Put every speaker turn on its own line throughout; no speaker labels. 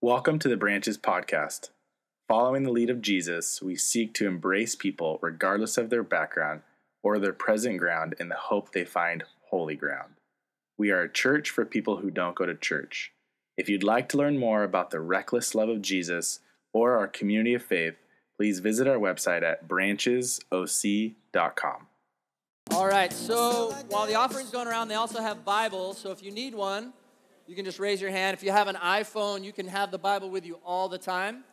Welcome to the Branches Podcast. Following the lead of Jesus, we seek to embrace people regardless of their background or their present ground in the hope they find holy ground. We are a church for people who don't go to church. If you'd like to learn more about the reckless love of Jesus or our community of faith, please visit our website at branchesoc.com.
All right, so while the offering's going around, they also have Bibles. So if you need one, you can just raise your hand. If you have an iPhone, you can have the Bible with you all the time.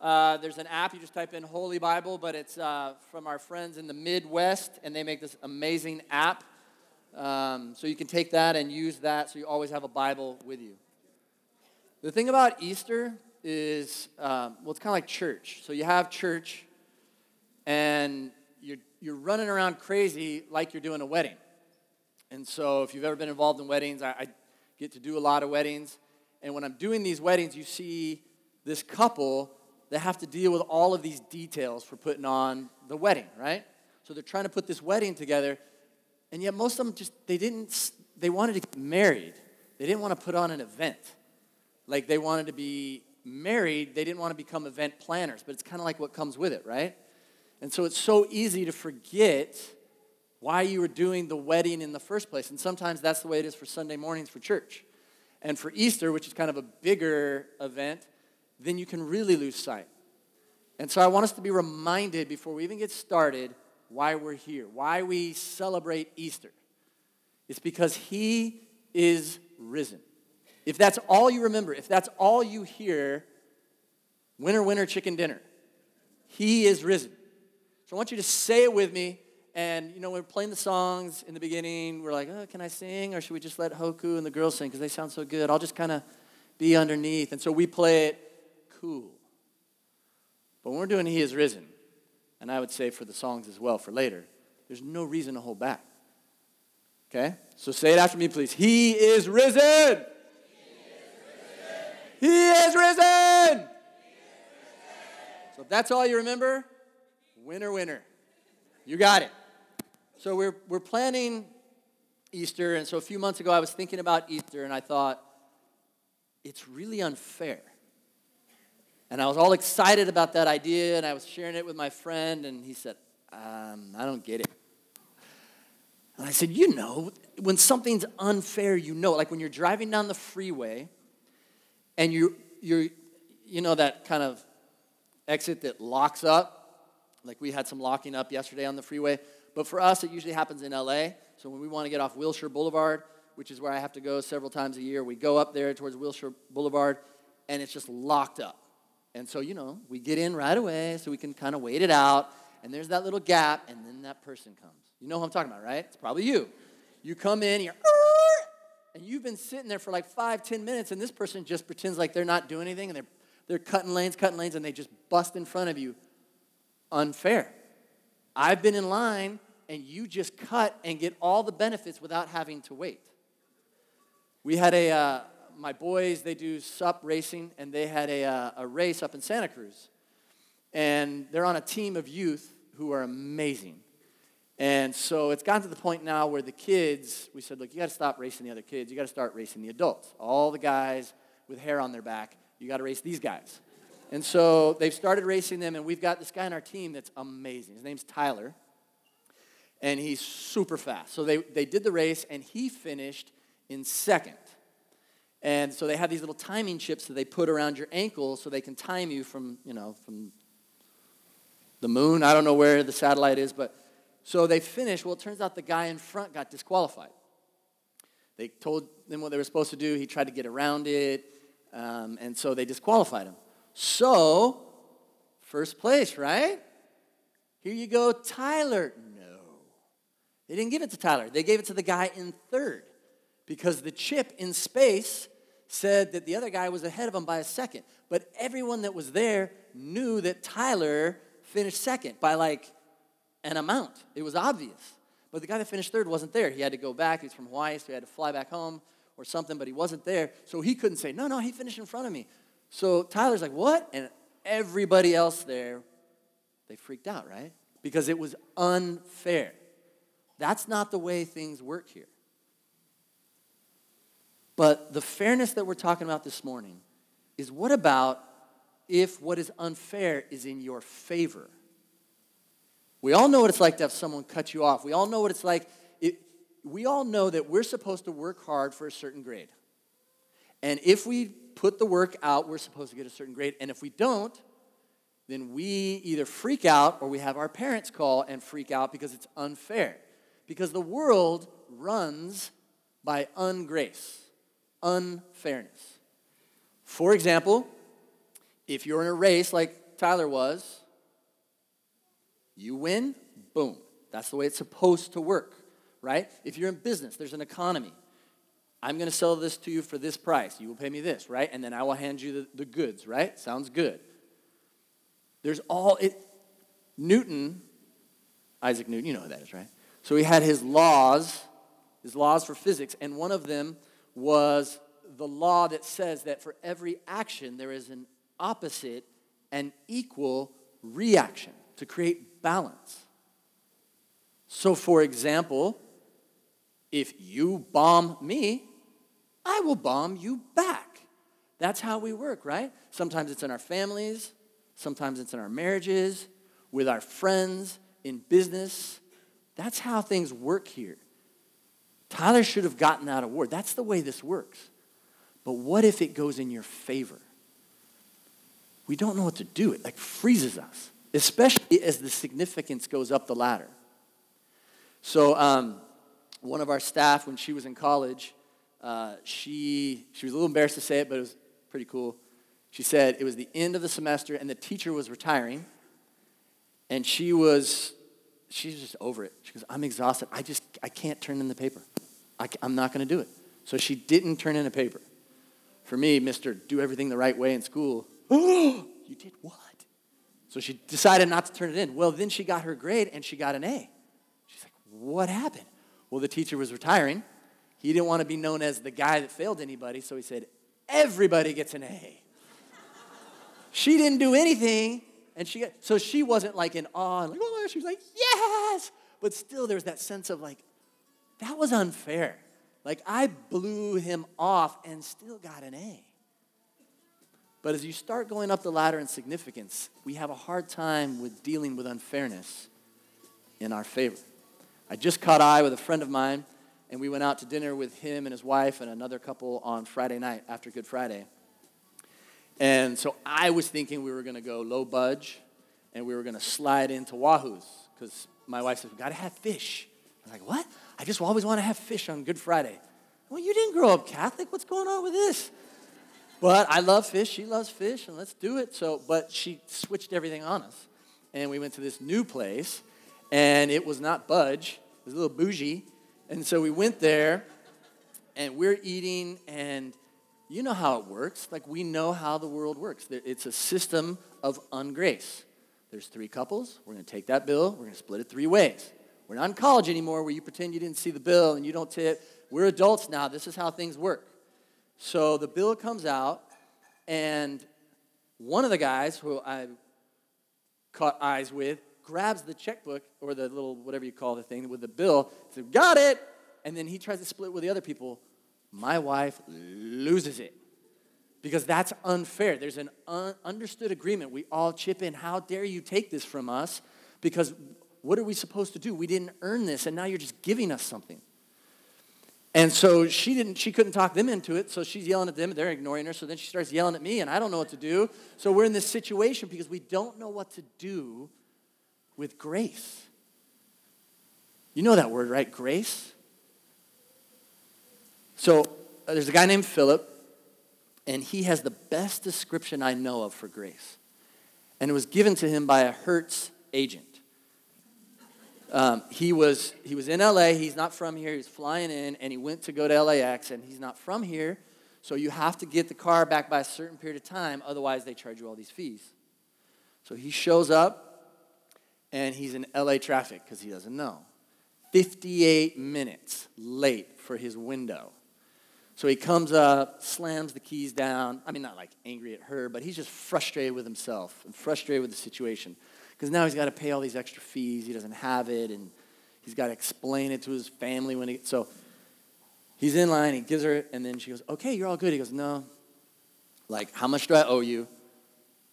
Uh, there's an app, you just type in Holy Bible, but it's uh, from our friends in the Midwest, and they make this amazing app. Um, so you can take that and use that so you always have a Bible with you. The thing about Easter is, um, well, it's kind of like church. So you have church, and you're, you're running around crazy like you're doing a wedding. And so if you've ever been involved in weddings, I, I get to do a lot of weddings. And when I'm doing these weddings, you see this couple that have to deal with all of these details for putting on the wedding, right? So they're trying to put this wedding together, and yet most of them just, they didn't, they wanted to get married. They didn't want to put on an event. Like they wanted to be married, they didn't want to become event planners, but it's kind of like what comes with it, right? And so it's so easy to forget why you were doing the wedding in the first place. And sometimes that's the way it is for Sunday mornings for church. And for Easter, which is kind of a bigger event, then you can really lose sight. And so I want us to be reminded before we even get started why we're here, why we celebrate Easter. It's because He is risen. If that's all you remember, if that's all you hear, winner, winner, chicken dinner, He is risen. So I want you to say it with me and, you know, we're playing the songs in the beginning. We're like, oh, can I sing? Or should we just let Hoku and the girls sing because they sound so good? I'll just kind of be underneath. And so we play it cool. But when we're doing He is Risen, and I would say for the songs as well for later, there's no reason to hold back. Okay? So say it after me, please. He is risen. He is risen. He is risen. So if that's all you remember, winner, winner. You got it. So we're, we're planning Easter, and so a few months ago I was thinking about Easter, and I thought, it's really unfair. And I was all excited about that idea, and I was sharing it with my friend, and he said, um, I don't get it. And I said, You know, when something's unfair, you know, like when you're driving down the freeway and you, you're, you know, that kind of exit that locks up. Like we had some locking up yesterday on the freeway. But for us, it usually happens in LA. So when we want to get off Wilshire Boulevard, which is where I have to go several times a year, we go up there towards Wilshire Boulevard, and it's just locked up. And so, you know, we get in right away so we can kind of wait it out. And there's that little gap, and then that person comes. You know who I'm talking about, right? It's probably you. You come in, you're, and you've been sitting there for like five, ten minutes, and this person just pretends like they're not doing anything, and they're, they're cutting lanes, cutting lanes, and they just bust in front of you. Unfair. I've been in line and you just cut and get all the benefits without having to wait. We had a, uh, my boys, they do SUP racing, and they had a, uh, a race up in Santa Cruz. And they're on a team of youth who are amazing. And so it's gotten to the point now where the kids, we said, look, you got to stop racing the other kids. You got to start racing the adults. All the guys with hair on their back, you got to race these guys. And so they've started racing them, and we've got this guy on our team that's amazing. His name's Tyler and he's super fast. So they, they did the race, and he finished in second. And so they have these little timing chips that they put around your ankle so they can time you from, you know, from the moon. I don't know where the satellite is, but so they finished. Well, it turns out the guy in front got disqualified. They told them what they were supposed to do. He tried to get around it, um, and so they disqualified him. So, first place, right? Here you go, Tyler. They didn't give it to Tyler, they gave it to the guy in third because the chip in space said that the other guy was ahead of him by a second. But everyone that was there knew that Tyler finished second by like an amount. It was obvious. But the guy that finished third wasn't there. He had to go back. He was from Hawaii, so he had to fly back home or something, but he wasn't there. So he couldn't say, no, no, he finished in front of me. So Tyler's like, what? And everybody else there, they freaked out, right? Because it was unfair. That's not the way things work here. But the fairness that we're talking about this morning is what about if what is unfair is in your favor? We all know what it's like to have someone cut you off. We all know what it's like. It, we all know that we're supposed to work hard for a certain grade. And if we put the work out, we're supposed to get a certain grade. And if we don't, then we either freak out or we have our parents call and freak out because it's unfair. Because the world runs by ungrace, unfairness. For example, if you're in a race like Tyler was, you win, boom. That's the way it's supposed to work, right? If you're in business, there's an economy. I'm going to sell this to you for this price. You will pay me this, right? And then I will hand you the, the goods, right? Sounds good. There's all it. Newton, Isaac Newton, you know who that is, right? So he had his laws, his laws for physics, and one of them was the law that says that for every action there is an opposite and equal reaction to create balance. So, for example, if you bomb me, I will bomb you back. That's how we work, right? Sometimes it's in our families, Sometimes it's in our marriages, with our friends, in business. That's how things work here. Tyler should have gotten that award. That's the way this works. But what if it goes in your favor? We don't know what to do. It like freezes us, especially as the significance goes up the ladder. So, um, one of our staff, when she was in college, uh, she, she was a little embarrassed to say it, but it was pretty cool. She said it was the end of the semester and the teacher was retiring. And she was, she's just over it. She goes, I'm exhausted. I just, I can't turn in the paper. I, am not going to do it. So she didn't turn in a paper. For me, Mr. Do everything the right way in school. You did what? So she decided not to turn it in. Well, then she got her grade and she got an A. She's like, what happened? Well, the teacher was retiring. He didn't want to be known as the guy that failed anybody, so he said, everybody gets an A. She didn't do anything, and she got, so she wasn't like in awe, like, oh, she was like, yes! But still, there's that sense of like, that was unfair. Like, I blew him off and still got an A. But as you start going up the ladder in significance, we have a hard time with dealing with unfairness in our favor. I just caught eye with a friend of mine, and we went out to dinner with him and his wife and another couple on Friday night after Good Friday. And so I was thinking we were going to go low budge and we were going to slide into Wahoo's because my wife said, we got to have fish. I was like, what? I just always want to have fish on Good Friday. Well, you didn't grow up Catholic. What's going on with this? But I love fish. She loves fish, and let's do it. So, but she switched everything on us. And we went to this new place, and it was not budge. It was a little bougie. And so we went there, and we're eating, and you know how it works. Like, we know how the world works. It's a system of ungrace. There's three couples. We're going to take that bill. We're going to split it three ways. We're not in college anymore where you pretend you didn't see the bill and you don't tip. We're adults now. This is how things work. So the bill comes out, and one of the guys who I caught eyes with grabs the checkbook or the little whatever you call the thing with the bill, says, Got it! And then he tries to split with the other people my wife loses it because that's unfair. There's an un- understood agreement. We all chip in. How dare you take this from us? Because what are we supposed to do? We didn't earn this, and now you're just giving us something. And so she didn't, she couldn't talk them into it, so she's yelling at them, they're ignoring her, so then she starts yelling at me, and I don't know what to do. So we're in this situation because we don't know what to do with grace. You know that word, right? Grace? So uh, there's a guy named Philip, and he has the best description I know of for grace. And it was given to him by a Hertz agent. Um, he, was, he was in LA. He's not from here. he's flying in, and he went to go to LAX, and he's not from here. So you have to get the car back by a certain period of time. Otherwise, they charge you all these fees. So he shows up, and he's in LA traffic because he doesn't know. 58 minutes late for his window. So he comes up, slams the keys down. I mean, not like angry at her, but he's just frustrated with himself and frustrated with the situation. Because now he's got to pay all these extra fees. He doesn't have it, and he's got to explain it to his family when he. So he's in line, he gives her, and then she goes, Okay, you're all good. He goes, No, Like, how much do I owe you?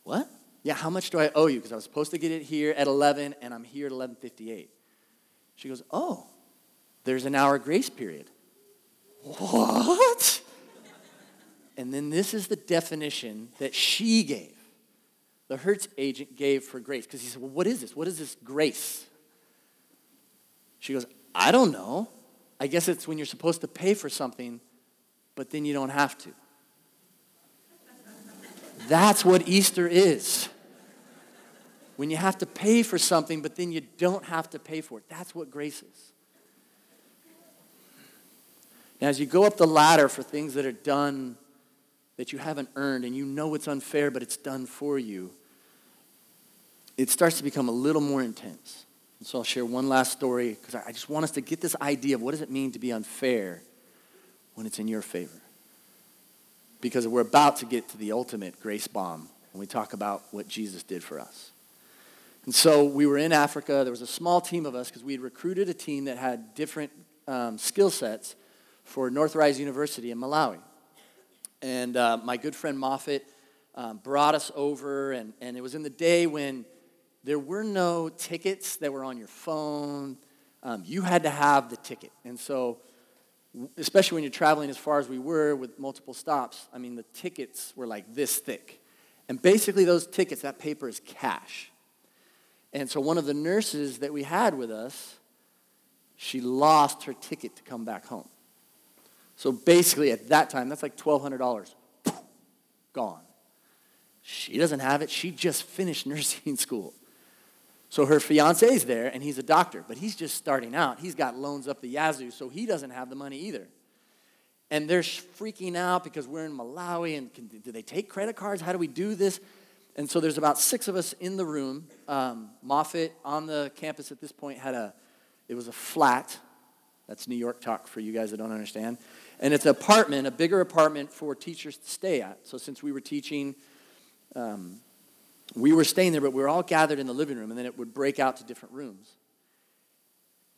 What? Yeah, how much do I owe you? Because I was supposed to get it here at 11 and I'm here at 11:58. She goes, "Oh, there's an hour grace period." What? and then this is the definition that she gave. The Hertz agent gave for grace because he said, "Well, what is this? What is this grace?" She goes, "I don't know. I guess it's when you're supposed to pay for something, but then you don't have to." That's what Easter is. When you have to pay for something, but then you don't have to pay for it. That's what grace is. Now, as you go up the ladder for things that are done that you haven't earned and you know it's unfair, but it's done for you, it starts to become a little more intense. And so I'll share one last story because I just want us to get this idea of what does it mean to be unfair when it's in your favor because we're about to get to the ultimate grace bomb when we talk about what Jesus did for us. And so we were in Africa. There was a small team of us because we had recruited a team that had different um, skill sets for Northrise University in Malawi. And uh, my good friend Moffat um, brought us over, and, and it was in the day when there were no tickets that were on your phone. Um, you had to have the ticket. And so especially when you're traveling as far as we were with multiple stops, I mean, the tickets were like this thick. And basically, those tickets, that paper is cash. And so, one of the nurses that we had with us, she lost her ticket to come back home. So, basically, at that time, that's like $1,200 gone. She doesn't have it. She just finished nursing school. So her fiance's there, and he's a doctor, but he's just starting out. He's got loans up the yazoo, so he doesn't have the money either. And they're freaking out because we're in Malawi, and can, do they take credit cards? How do we do this? And so there's about six of us in the room. Um, Moffat on the campus at this point had a, it was a flat. That's New York talk for you guys that don't understand. And it's an apartment, a bigger apartment for teachers to stay at. So since we were teaching, um, we were staying there, but we were all gathered in the living room, and then it would break out to different rooms.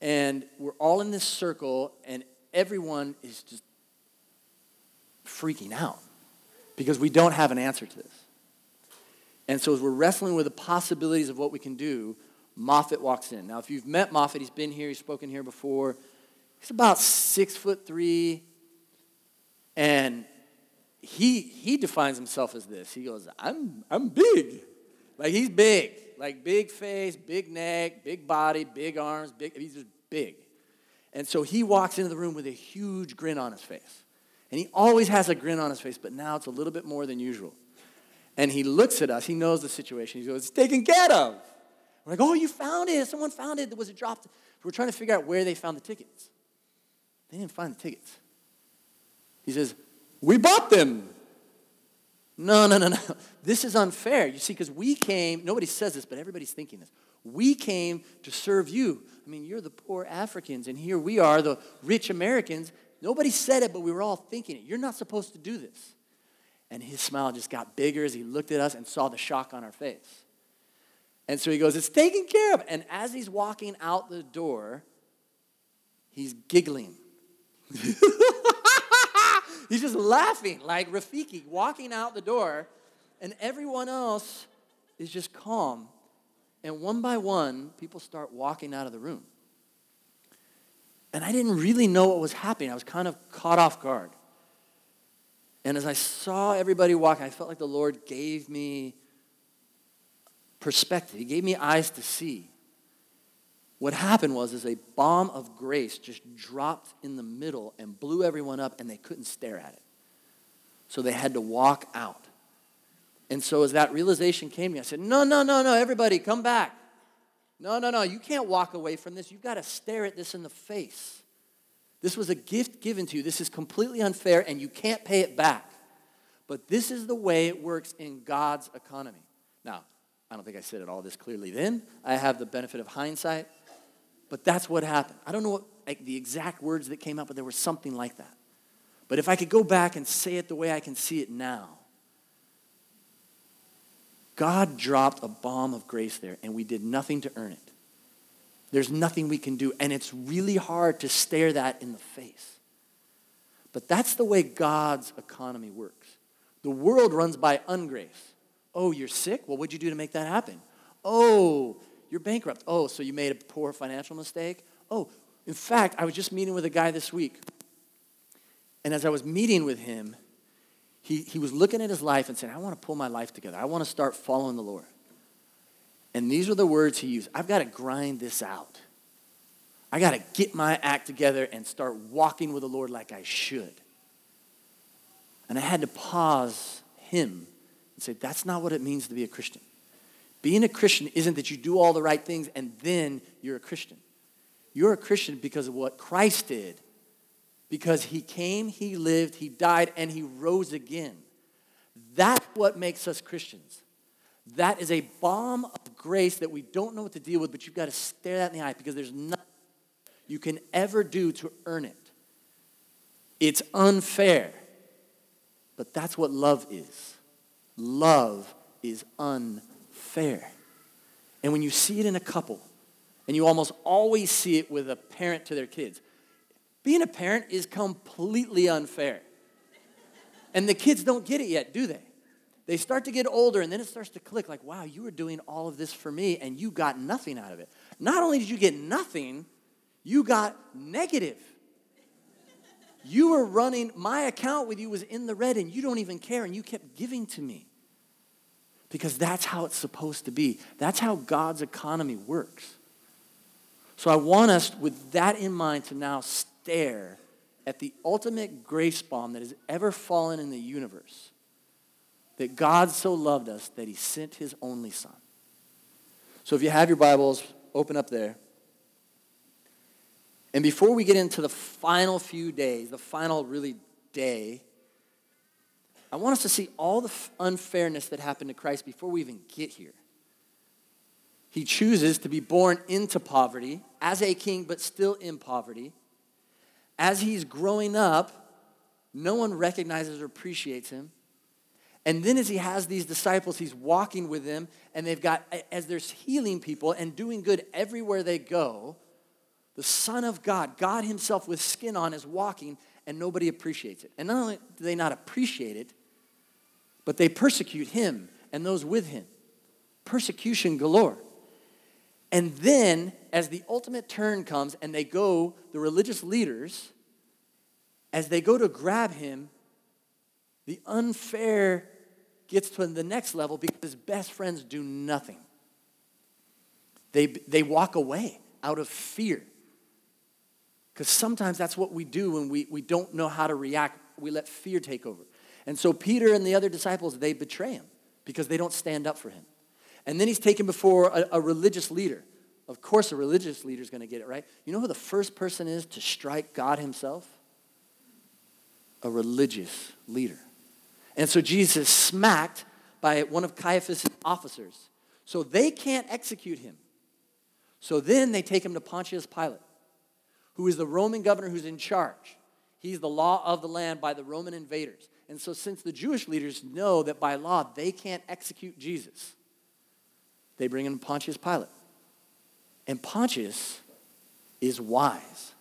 And we're all in this circle, and everyone is just freaking out because we don't have an answer to this. And so, as we're wrestling with the possibilities of what we can do, Moffat walks in. Now, if you've met Moffat, he's been here, he's spoken here before. He's about six foot three, and he he defines himself as this. He goes, "I'm I'm big." Like he's big, like big face, big neck, big body, big arms, big. He's just big. And so he walks into the room with a huge grin on his face. And he always has a grin on his face, but now it's a little bit more than usual. And he looks at us. He knows the situation. He goes, It's taken care of. We're like, Oh, you found it. Someone found it. Was it dropped? We're trying to figure out where they found the tickets. They didn't find the tickets. He says, We bought them. No, no, no, no. This is unfair. You see, because we came, nobody says this, but everybody's thinking this. We came to serve you. I mean, you're the poor Africans, and here we are, the rich Americans. Nobody said it, but we were all thinking it. You're not supposed to do this. And his smile just got bigger as he looked at us and saw the shock on our face. And so he goes, It's taken care of. And as he's walking out the door, he's giggling. He's just laughing like Rafiki walking out the door, and everyone else is just calm. And one by one, people start walking out of the room. And I didn't really know what was happening. I was kind of caught off guard. And as I saw everybody walking, I felt like the Lord gave me perspective. He gave me eyes to see. What happened was is a bomb of grace just dropped in the middle and blew everyone up and they couldn't stare at it. So they had to walk out. And so as that realization came to me, I said, "No, no, no, no, everybody come back. No, no, no, you can't walk away from this. You've got to stare at this in the face. This was a gift given to you. This is completely unfair and you can't pay it back. But this is the way it works in God's economy. Now, I don't think I said it all this clearly then. I have the benefit of hindsight. But that's what happened. I don't know what like, the exact words that came out, but there was something like that. But if I could go back and say it the way I can see it now, God dropped a bomb of grace there, and we did nothing to earn it. There's nothing we can do, and it's really hard to stare that in the face. But that's the way God's economy works. The world runs by ungrace. Oh, you're sick? Well, what'd you do to make that happen? Oh, you're bankrupt. Oh, so you made a poor financial mistake? Oh, in fact, I was just meeting with a guy this week. And as I was meeting with him, he, he was looking at his life and saying, I want to pull my life together. I want to start following the Lord. And these are the words he used I've got to grind this out. I got to get my act together and start walking with the Lord like I should. And I had to pause him and say, that's not what it means to be a Christian. Being a Christian isn't that you do all the right things and then you're a Christian. You're a Christian because of what Christ did. Because he came, he lived, he died, and he rose again. That's what makes us Christians. That is a bomb of grace that we don't know what to deal with, but you've got to stare that in the eye because there's nothing you can ever do to earn it. It's unfair. But that's what love is. Love is unfair. And when you see it in a couple, and you almost always see it with a parent to their kids, being a parent is completely unfair. And the kids don't get it yet, do they? They start to get older, and then it starts to click like, wow, you were doing all of this for me, and you got nothing out of it. Not only did you get nothing, you got negative. You were running, my account with you was in the red and you don't even care and you kept giving to me. Because that's how it's supposed to be. That's how God's economy works. So I want us, with that in mind, to now stare at the ultimate grace bomb that has ever fallen in the universe. That God so loved us that he sent his only son. So if you have your Bibles, open up there. And before we get into the final few days, the final really day, I want us to see all the unfairness that happened to Christ before we even get here. He chooses to be born into poverty as a king, but still in poverty. As he's growing up, no one recognizes or appreciates him. And then as he has these disciples, he's walking with them, and they've got, as there's healing people and doing good everywhere they go, the Son of God, God Himself with skin on, is walking and nobody appreciates it. And not only do they not appreciate it, but they persecute Him and those with Him. Persecution galore. And then, as the ultimate turn comes and they go, the religious leaders, as they go to grab him, the unfair gets to the next level because his best friends do nothing. They, they walk away out of fear. Because sometimes that's what we do when we, we don't know how to react. We let fear take over. And so Peter and the other disciples, they betray him because they don't stand up for him. And then he's taken before a, a religious leader. Of course, a religious leader is going to get it right. You know who the first person is to strike God himself? A religious leader. And so Jesus is smacked by one of Caiaphas' officers. So they can't execute him. So then they take him to Pontius Pilate who is the Roman governor who's in charge. He's the law of the land by the Roman invaders. And so, since the Jewish leaders know that by law they can't execute Jesus, they bring in Pontius Pilate. And Pontius is wise.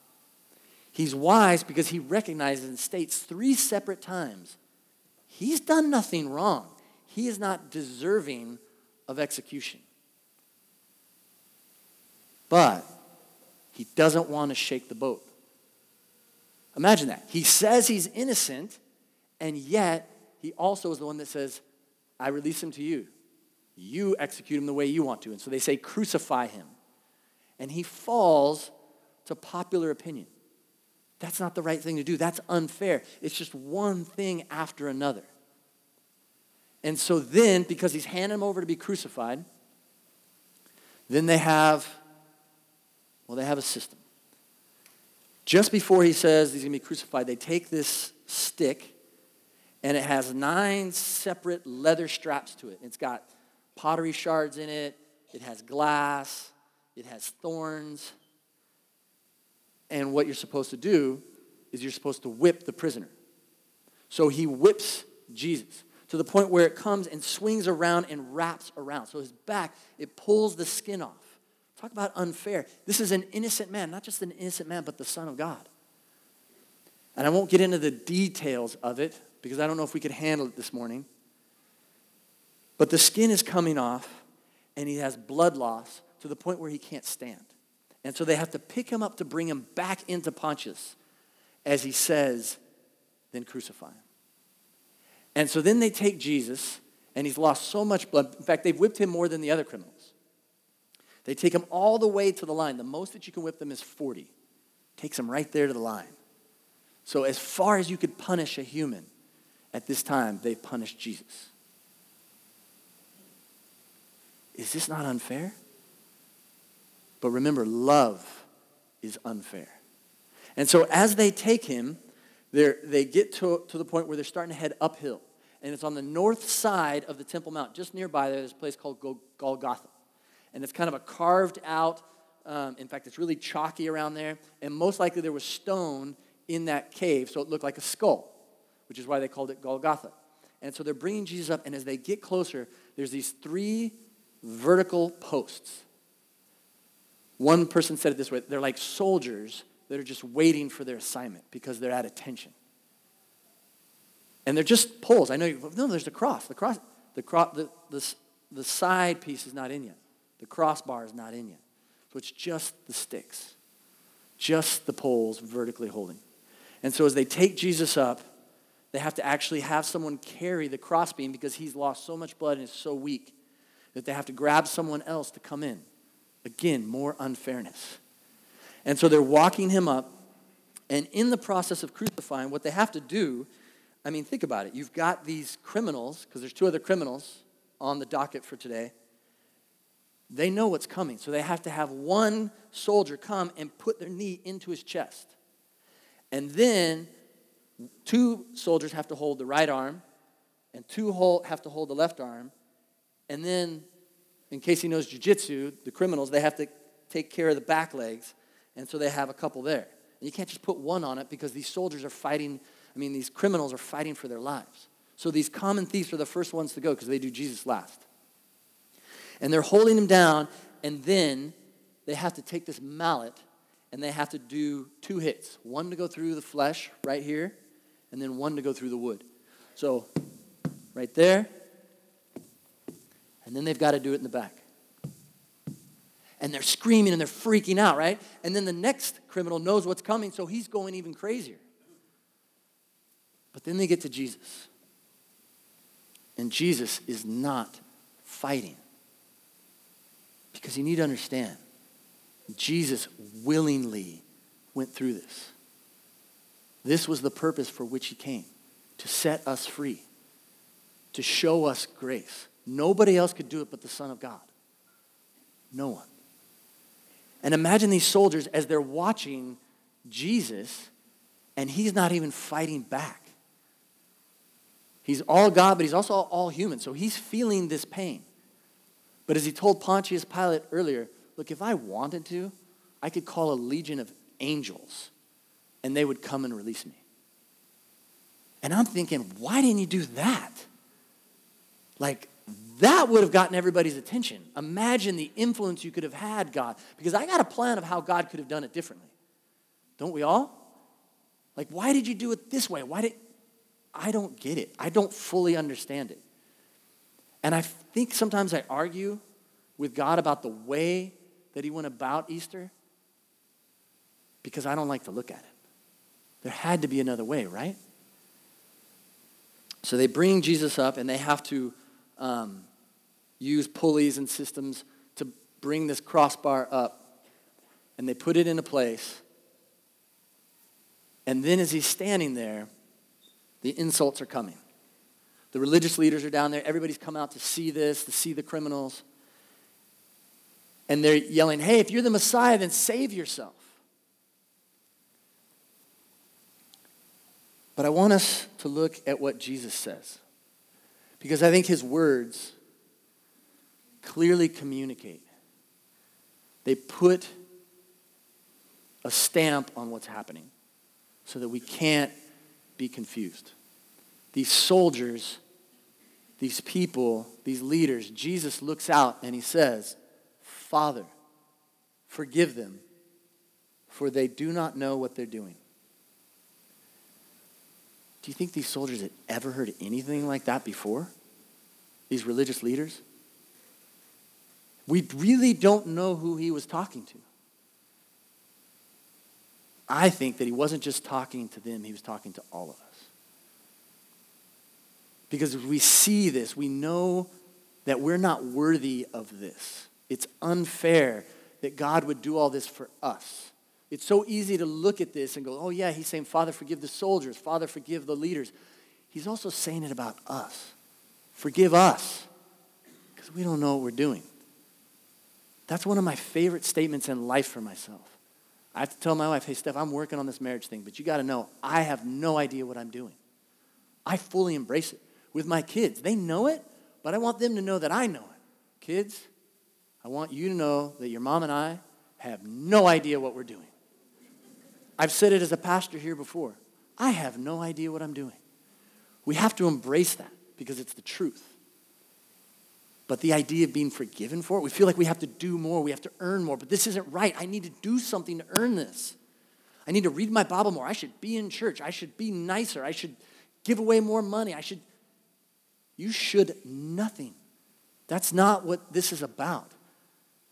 He's wise because he recognizes and states three separate times he's done nothing wrong. He is not deserving of execution. But he doesn't want to shake the boat. Imagine that. He says he's innocent, and yet he also is the one that says, I release him to you. You execute him the way you want to. And so they say, crucify him. And he falls to popular opinion. That's not the right thing to do. That's unfair. It's just one thing after another. And so then, because he's handing him over to be crucified, then they have well, they have a system. Just before he says he's going to be crucified, they take this stick and it has nine separate leather straps to it. It's got pottery shards in it, it has glass, it has thorns. And what you're supposed to do is you're supposed to whip the prisoner. So he whips Jesus to the point where it comes and swings around and wraps around. So his back, it pulls the skin off. Talk about unfair. This is an innocent man, not just an innocent man, but the Son of God. And I won't get into the details of it because I don't know if we could handle it this morning. But the skin is coming off, and he has blood loss to the point where he can't stand. And so they have to pick him up to bring him back into Pontius as he says, then crucify him. And so then they take Jesus, and he's lost so much blood. In fact, they've whipped him more than the other criminals. They take him all the way to the line. The most that you can whip them is 40. Takes him right there to the line. So, as far as you could punish a human at this time, they've punished Jesus. Is this not unfair? But remember, love is unfair. And so, as they take him, they get to, to the point where they're starting to head uphill. And it's on the north side of the Temple Mount. Just nearby, there's a place called Golgotha. And it's kind of a carved out, um, in fact, it's really chalky around there. And most likely there was stone in that cave, so it looked like a skull, which is why they called it Golgotha. And so they're bringing Jesus up, and as they get closer, there's these three vertical posts. One person said it this way they're like soldiers that are just waiting for their assignment because they're at attention. And they're just poles. I know you, no, there's the cross. The cross, the, cross the, the, the side piece is not in yet. The crossbar is not in yet. So it's just the sticks, just the poles vertically holding. And so as they take Jesus up, they have to actually have someone carry the crossbeam because he's lost so much blood and is so weak that they have to grab someone else to come in. Again, more unfairness. And so they're walking him up, and in the process of crucifying, what they have to do, I mean, think about it. You've got these criminals, because there's two other criminals on the docket for today. They know what's coming, so they have to have one soldier come and put their knee into his chest. And then two soldiers have to hold the right arm, and two hold, have to hold the left arm. And then, in case he knows jujitsu, the criminals, they have to take care of the back legs. And so they have a couple there. And you can't just put one on it because these soldiers are fighting, I mean, these criminals are fighting for their lives. So these common thieves are the first ones to go because they do Jesus last. And they're holding him down, and then they have to take this mallet and they have to do two hits one to go through the flesh right here, and then one to go through the wood. So, right there, and then they've got to do it in the back and they're screaming and they're freaking out, right? And then the next criminal knows what's coming, so he's going even crazier. But then they get to Jesus. And Jesus is not fighting. Because you need to understand, Jesus willingly went through this. This was the purpose for which he came to set us free, to show us grace. Nobody else could do it but the Son of God. No one. And imagine these soldiers as they're watching Jesus, and he's not even fighting back. He's all God, but he's also all human. So he's feeling this pain. But as he told Pontius Pilate earlier, look, if I wanted to, I could call a legion of angels and they would come and release me. And I'm thinking, why didn't you do that? Like, that would have gotten everybody's attention. Imagine the influence you could have had, God. Because I got a plan of how God could have done it differently. Don't we all? Like, why did you do it this way? Why did. I don't get it. I don't fully understand it. And I think sometimes I argue with God about the way that He went about Easter because I don't like to look at it. There had to be another way, right? So they bring Jesus up and they have to um, use pulleys and systems to bring this crossbar up. And they put it into place. And then as he's standing there, the insults are coming. The religious leaders are down there. Everybody's come out to see this, to see the criminals. And they're yelling, hey, if you're the Messiah, then save yourself. But I want us to look at what Jesus says. Because I think his words clearly communicate. They put a stamp on what's happening so that we can't be confused. These soldiers, these people, these leaders, Jesus looks out and he says, Father, forgive them, for they do not know what they're doing. Do you think these soldiers had ever heard anything like that before? These religious leaders? We really don't know who he was talking to. I think that he wasn't just talking to them, he was talking to all of us. Because we see this, we know that we're not worthy of this. It's unfair that God would do all this for us. It's so easy to look at this and go, oh, yeah, he's saying, Father, forgive the soldiers. Father, forgive the leaders. He's also saying it about us. Forgive us because we don't know what we're doing. That's one of my favorite statements in life for myself. I have to tell my wife, hey, Steph, I'm working on this marriage thing, but you got to know, I have no idea what I'm doing. I fully embrace it with my kids. They know it, but I want them to know that I know it. Kids, I want you to know that your mom and I have no idea what we're doing. I've said it as a pastor here before. I have no idea what I'm doing. We have to embrace that because it's the truth. But the idea of being forgiven for it, we feel like we have to do more, we have to earn more. But this isn't right. I need to do something to earn this. I need to read my Bible more. I should be in church. I should be nicer. I should give away more money. I should. You should nothing. That's not what this is about.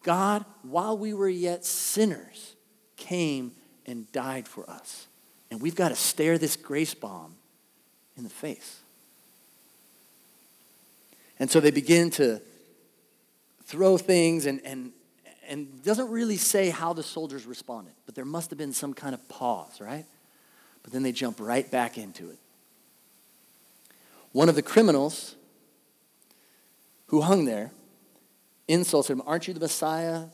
God, while we were yet sinners, came and died for us. And we've got to stare this grace bomb in the face. And so they begin to throw things and, and, and doesn't really say how the soldiers responded, but there must have been some kind of pause, right? But then they jump right back into it. One of the criminals who hung there insults him, Aren't you the Messiah?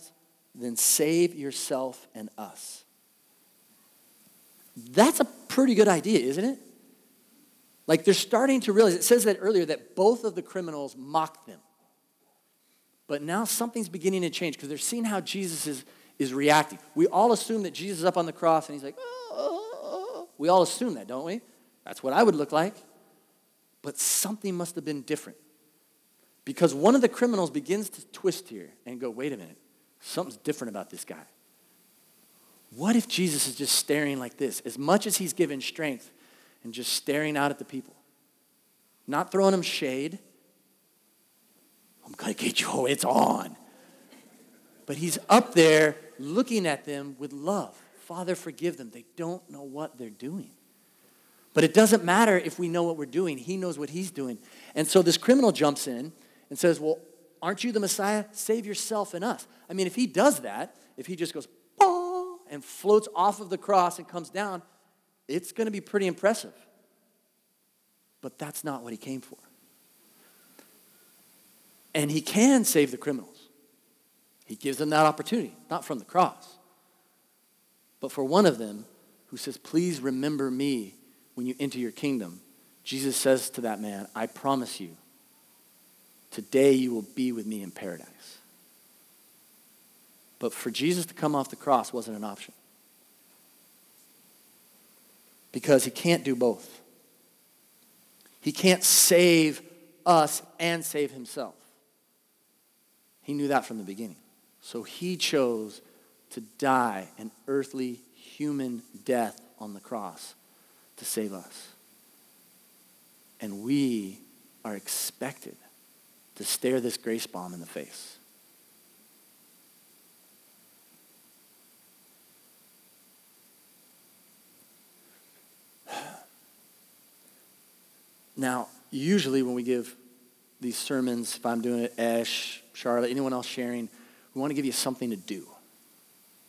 Then save yourself and us. That's a pretty good idea, isn't it? Like they're starting to realize, it says that earlier that both of the criminals mocked them. But now something's beginning to change because they're seeing how Jesus is, is reacting. We all assume that Jesus is up on the cross and he's like, oh. we all assume that, don't we? That's what I would look like. But something must have been different. Because one of the criminals begins to twist here and go, wait a minute, something's different about this guy. What if Jesus is just staring like this? As much as he's given strength and just staring out at the people, not throwing them shade. I'm going to get you. Oh, it's on. But he's up there looking at them with love. Father, forgive them. They don't know what they're doing. But it doesn't matter if we know what we're doing. He knows what he's doing. And so this criminal jumps in and says, Well, aren't you the Messiah? Save yourself and us. I mean, if he does that, if he just goes, and floats off of the cross and comes down, it's going to be pretty impressive. But that's not what he came for. And he can save the criminals. He gives them that opportunity, not from the cross, but for one of them who says, Please remember me when you enter your kingdom. Jesus says to that man, I promise you, today you will be with me in paradise. But for Jesus to come off the cross wasn't an option. Because he can't do both. He can't save us and save himself. He knew that from the beginning. So he chose to die an earthly human death on the cross to save us. And we are expected to stare this grace bomb in the face. Now, usually when we give these sermons, if I'm doing it, Ash, Charlotte, anyone else sharing, we want to give you something to do.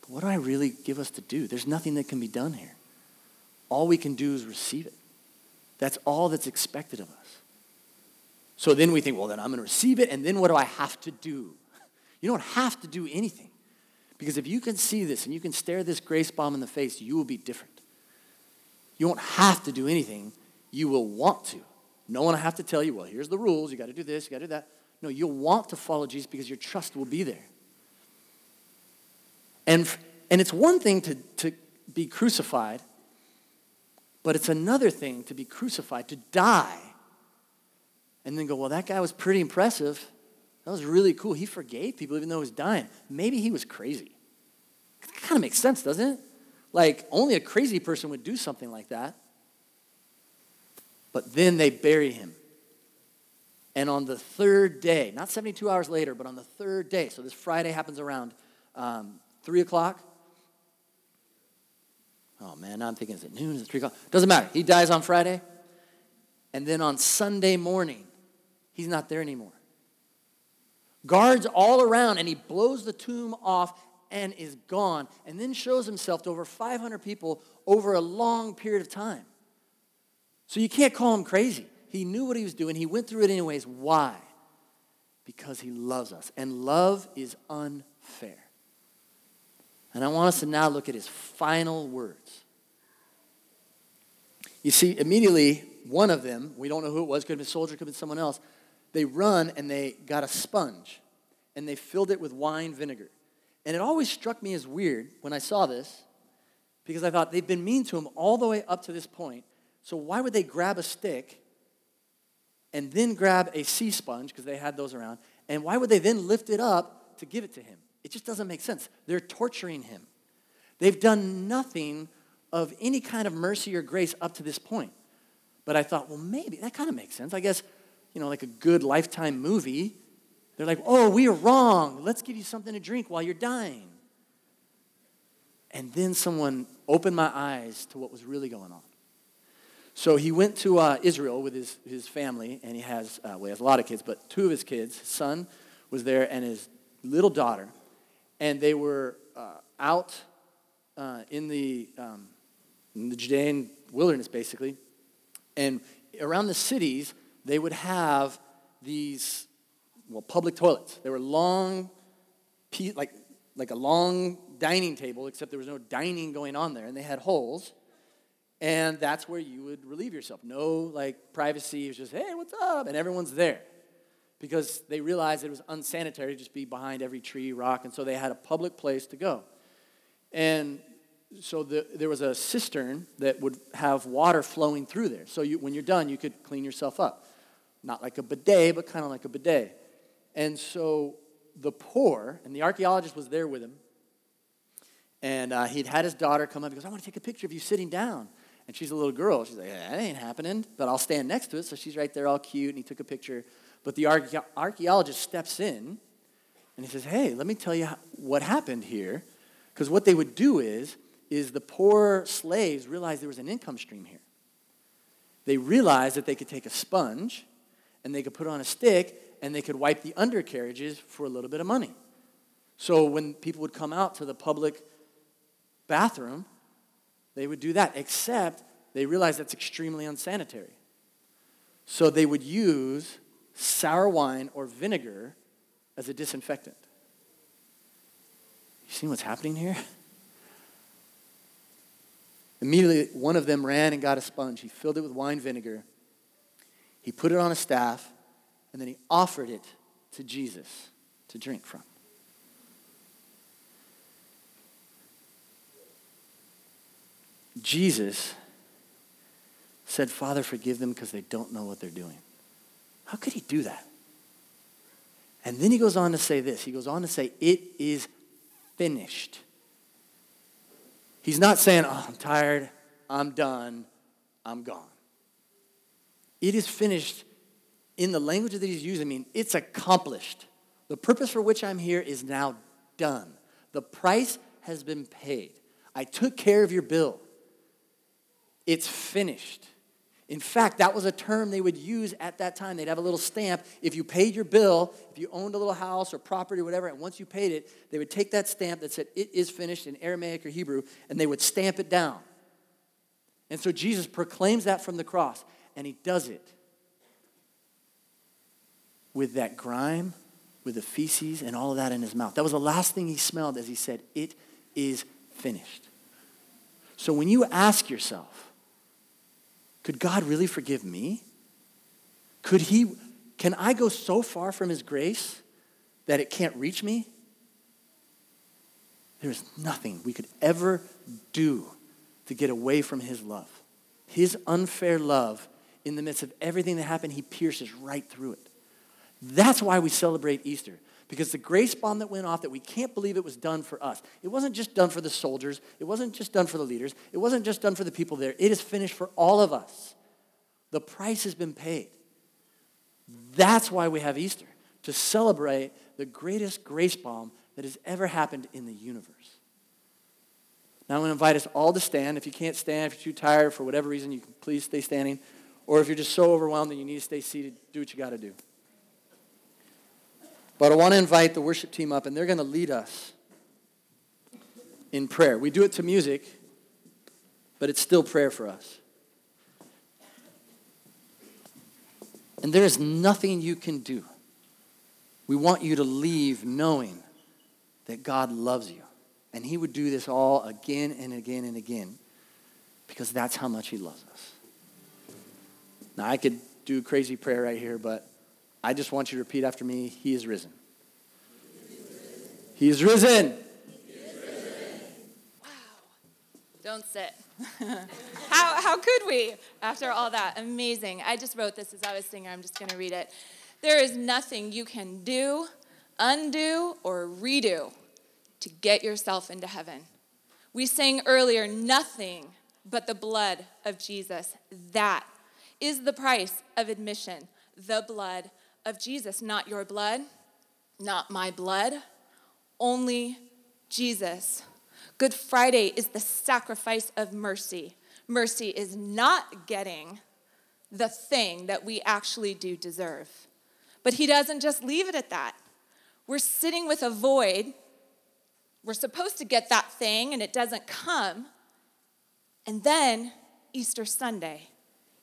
But what do I really give us to do? There's nothing that can be done here. All we can do is receive it. That's all that's expected of us. So then we think, well, then I'm going to receive it, and then what do I have to do? You don't have to do anything. Because if you can see this and you can stare this grace bomb in the face, you will be different. You won't have to do anything, you will want to. No one will have to tell you, well, here's the rules. You got to do this, you got to do that. No, you'll want to follow Jesus because your trust will be there. And, and it's one thing to, to be crucified, but it's another thing to be crucified, to die, and then go, well, that guy was pretty impressive. That was really cool. He forgave people even though he was dying. Maybe he was crazy. It kind of makes sense, doesn't it? Like, only a crazy person would do something like that. But then they bury him. And on the third day, not 72 hours later, but on the third day, so this Friday happens around um, 3 o'clock. Oh man, now I'm thinking, is it noon? Is it 3 o'clock? Doesn't matter. He dies on Friday. And then on Sunday morning, he's not there anymore. Guards all around, and he blows the tomb off and is gone, and then shows himself to over 500 people over a long period of time. So you can't call him crazy. He knew what he was doing, he went through it anyways. Why? Because he loves us, and love is unfair. And I want us to now look at his final words. You see, immediately, one of them, we don't know who it was, could have been a soldier, could have been someone else, they run and they got a sponge and they filled it with wine vinegar. And it always struck me as weird when I saw this because I thought they've been mean to him all the way up to this point. So why would they grab a stick and then grab a sea sponge because they had those around? And why would they then lift it up to give it to him? It just doesn't make sense. They're torturing him. They've done nothing of any kind of mercy or grace up to this point. But I thought, well, maybe that kind of makes sense. I guess, you know, like a good lifetime movie, they're like, oh, we are wrong. Let's give you something to drink while you're dying. And then someone opened my eyes to what was really going on. So he went to uh, Israel with his, his family, and he has, uh, well, he has a lot of kids, but two of his kids, his son was there, and his little daughter, and they were uh, out uh, in, the, um, in the Judean wilderness, basically, and around the cities, they would have these, well, public toilets. They were long, like, like a long dining table, except there was no dining going on there, and they had holes. And that's where you would relieve yourself. No, like, privacy. It was just, hey, what's up? And everyone's there. Because they realized it was unsanitary to just be behind every tree, rock, and so they had a public place to go. And so the, there was a cistern that would have water flowing through there. So you, when you're done, you could clean yourself up. Not like a bidet, but kind of like a bidet. And so the poor, and the archaeologist was there with him, and uh, he'd had his daughter come up. He goes, I want to take a picture of you sitting down. And she's a little girl. She's like, that ain't happening, but I'll stand next to it. So she's right there all cute, and he took a picture. But the archaeologist steps in, and he says, hey, let me tell you what happened here. Because what they would do is, is the poor slaves realized there was an income stream here. They realized that they could take a sponge and they could put on a stick and they could wipe the undercarriages for a little bit of money. So when people would come out to the public bathroom, they would do that, except they realized that's extremely unsanitary. So they would use sour wine or vinegar as a disinfectant. You see what's happening here? Immediately, one of them ran and got a sponge. He filled it with wine vinegar. He put it on a staff, and then he offered it to Jesus to drink from. Jesus said, Father, forgive them because they don't know what they're doing. How could he do that? And then he goes on to say this. He goes on to say, It is finished. He's not saying, oh, I'm tired, I'm done, I'm gone. It is finished in the language that he's using. I mean, it's accomplished. The purpose for which I'm here is now done. The price has been paid. I took care of your bill. It's finished. In fact, that was a term they would use at that time. They'd have a little stamp. If you paid your bill, if you owned a little house or property or whatever, and once you paid it, they would take that stamp that said, It is finished in Aramaic or Hebrew, and they would stamp it down. And so Jesus proclaims that from the cross, and he does it with that grime, with the feces, and all of that in his mouth. That was the last thing he smelled as he said, It is finished. So when you ask yourself, could God really forgive me? Could He, can I go so far from His grace that it can't reach me? There's nothing we could ever do to get away from His love. His unfair love, in the midst of everything that happened, He pierces right through it. That's why we celebrate Easter. Because the grace bomb that went off that we can't believe it was done for us. It wasn't just done for the soldiers. It wasn't just done for the leaders. It wasn't just done for the people there. It is finished for all of us. The price has been paid. That's why we have Easter, to celebrate the greatest grace bomb that has ever happened in the universe. Now I'm going to invite us all to stand. If you can't stand, if you're too tired for whatever reason, you can please stay standing. Or if you're just so overwhelmed that you need to stay seated, do what you got to do. But I want to invite the worship team up, and they're going to lead us in prayer. We do it to music, but it's still prayer for us. And there is nothing you can do. We want you to leave knowing that God loves you. And He would do this all again and again and again because that's how much He loves us. Now, I could do crazy prayer right here, but I just want you to repeat after me He is risen. He is risen.
Wow. Don't sit. how, how could we after all that? Amazing. I just wrote this as I was singing. I'm just going to read it. There is nothing you can do, undo, or redo to get yourself into heaven. We sang earlier, nothing but the blood of Jesus. That is the price of admission. The blood of Jesus, not your blood, not my blood, only Jesus. Good Friday is the sacrifice of mercy. Mercy is not getting the thing that we actually do deserve. But he doesn't just leave it at that. We're sitting with a void. We're supposed to get that thing and it doesn't come. And then Easter Sunday,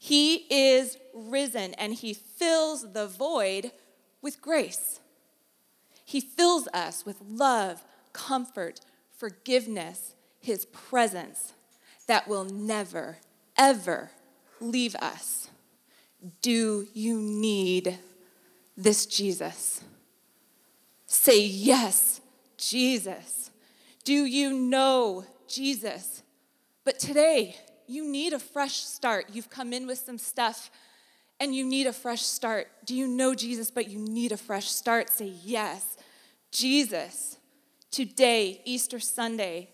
he is risen and he fills the void with grace. He fills us with love, comfort, forgiveness, his presence that will never, ever leave us. Do you need this Jesus? Say yes, Jesus. Do you know Jesus? But today, you need a fresh start. You've come in with some stuff and you need a fresh start. Do you know Jesus, but you need a fresh start? Say yes. Jesus, today, Easter Sunday,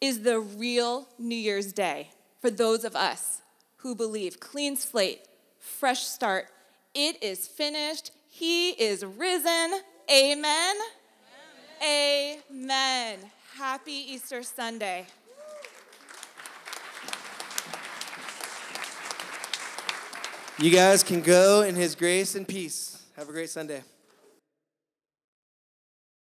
is the real New Year's Day for those of us who believe. Clean slate, fresh start. It is finished. He is risen. Amen. Amen. Amen. Happy Easter Sunday.
You guys can go in his grace and peace. Have a great Sunday.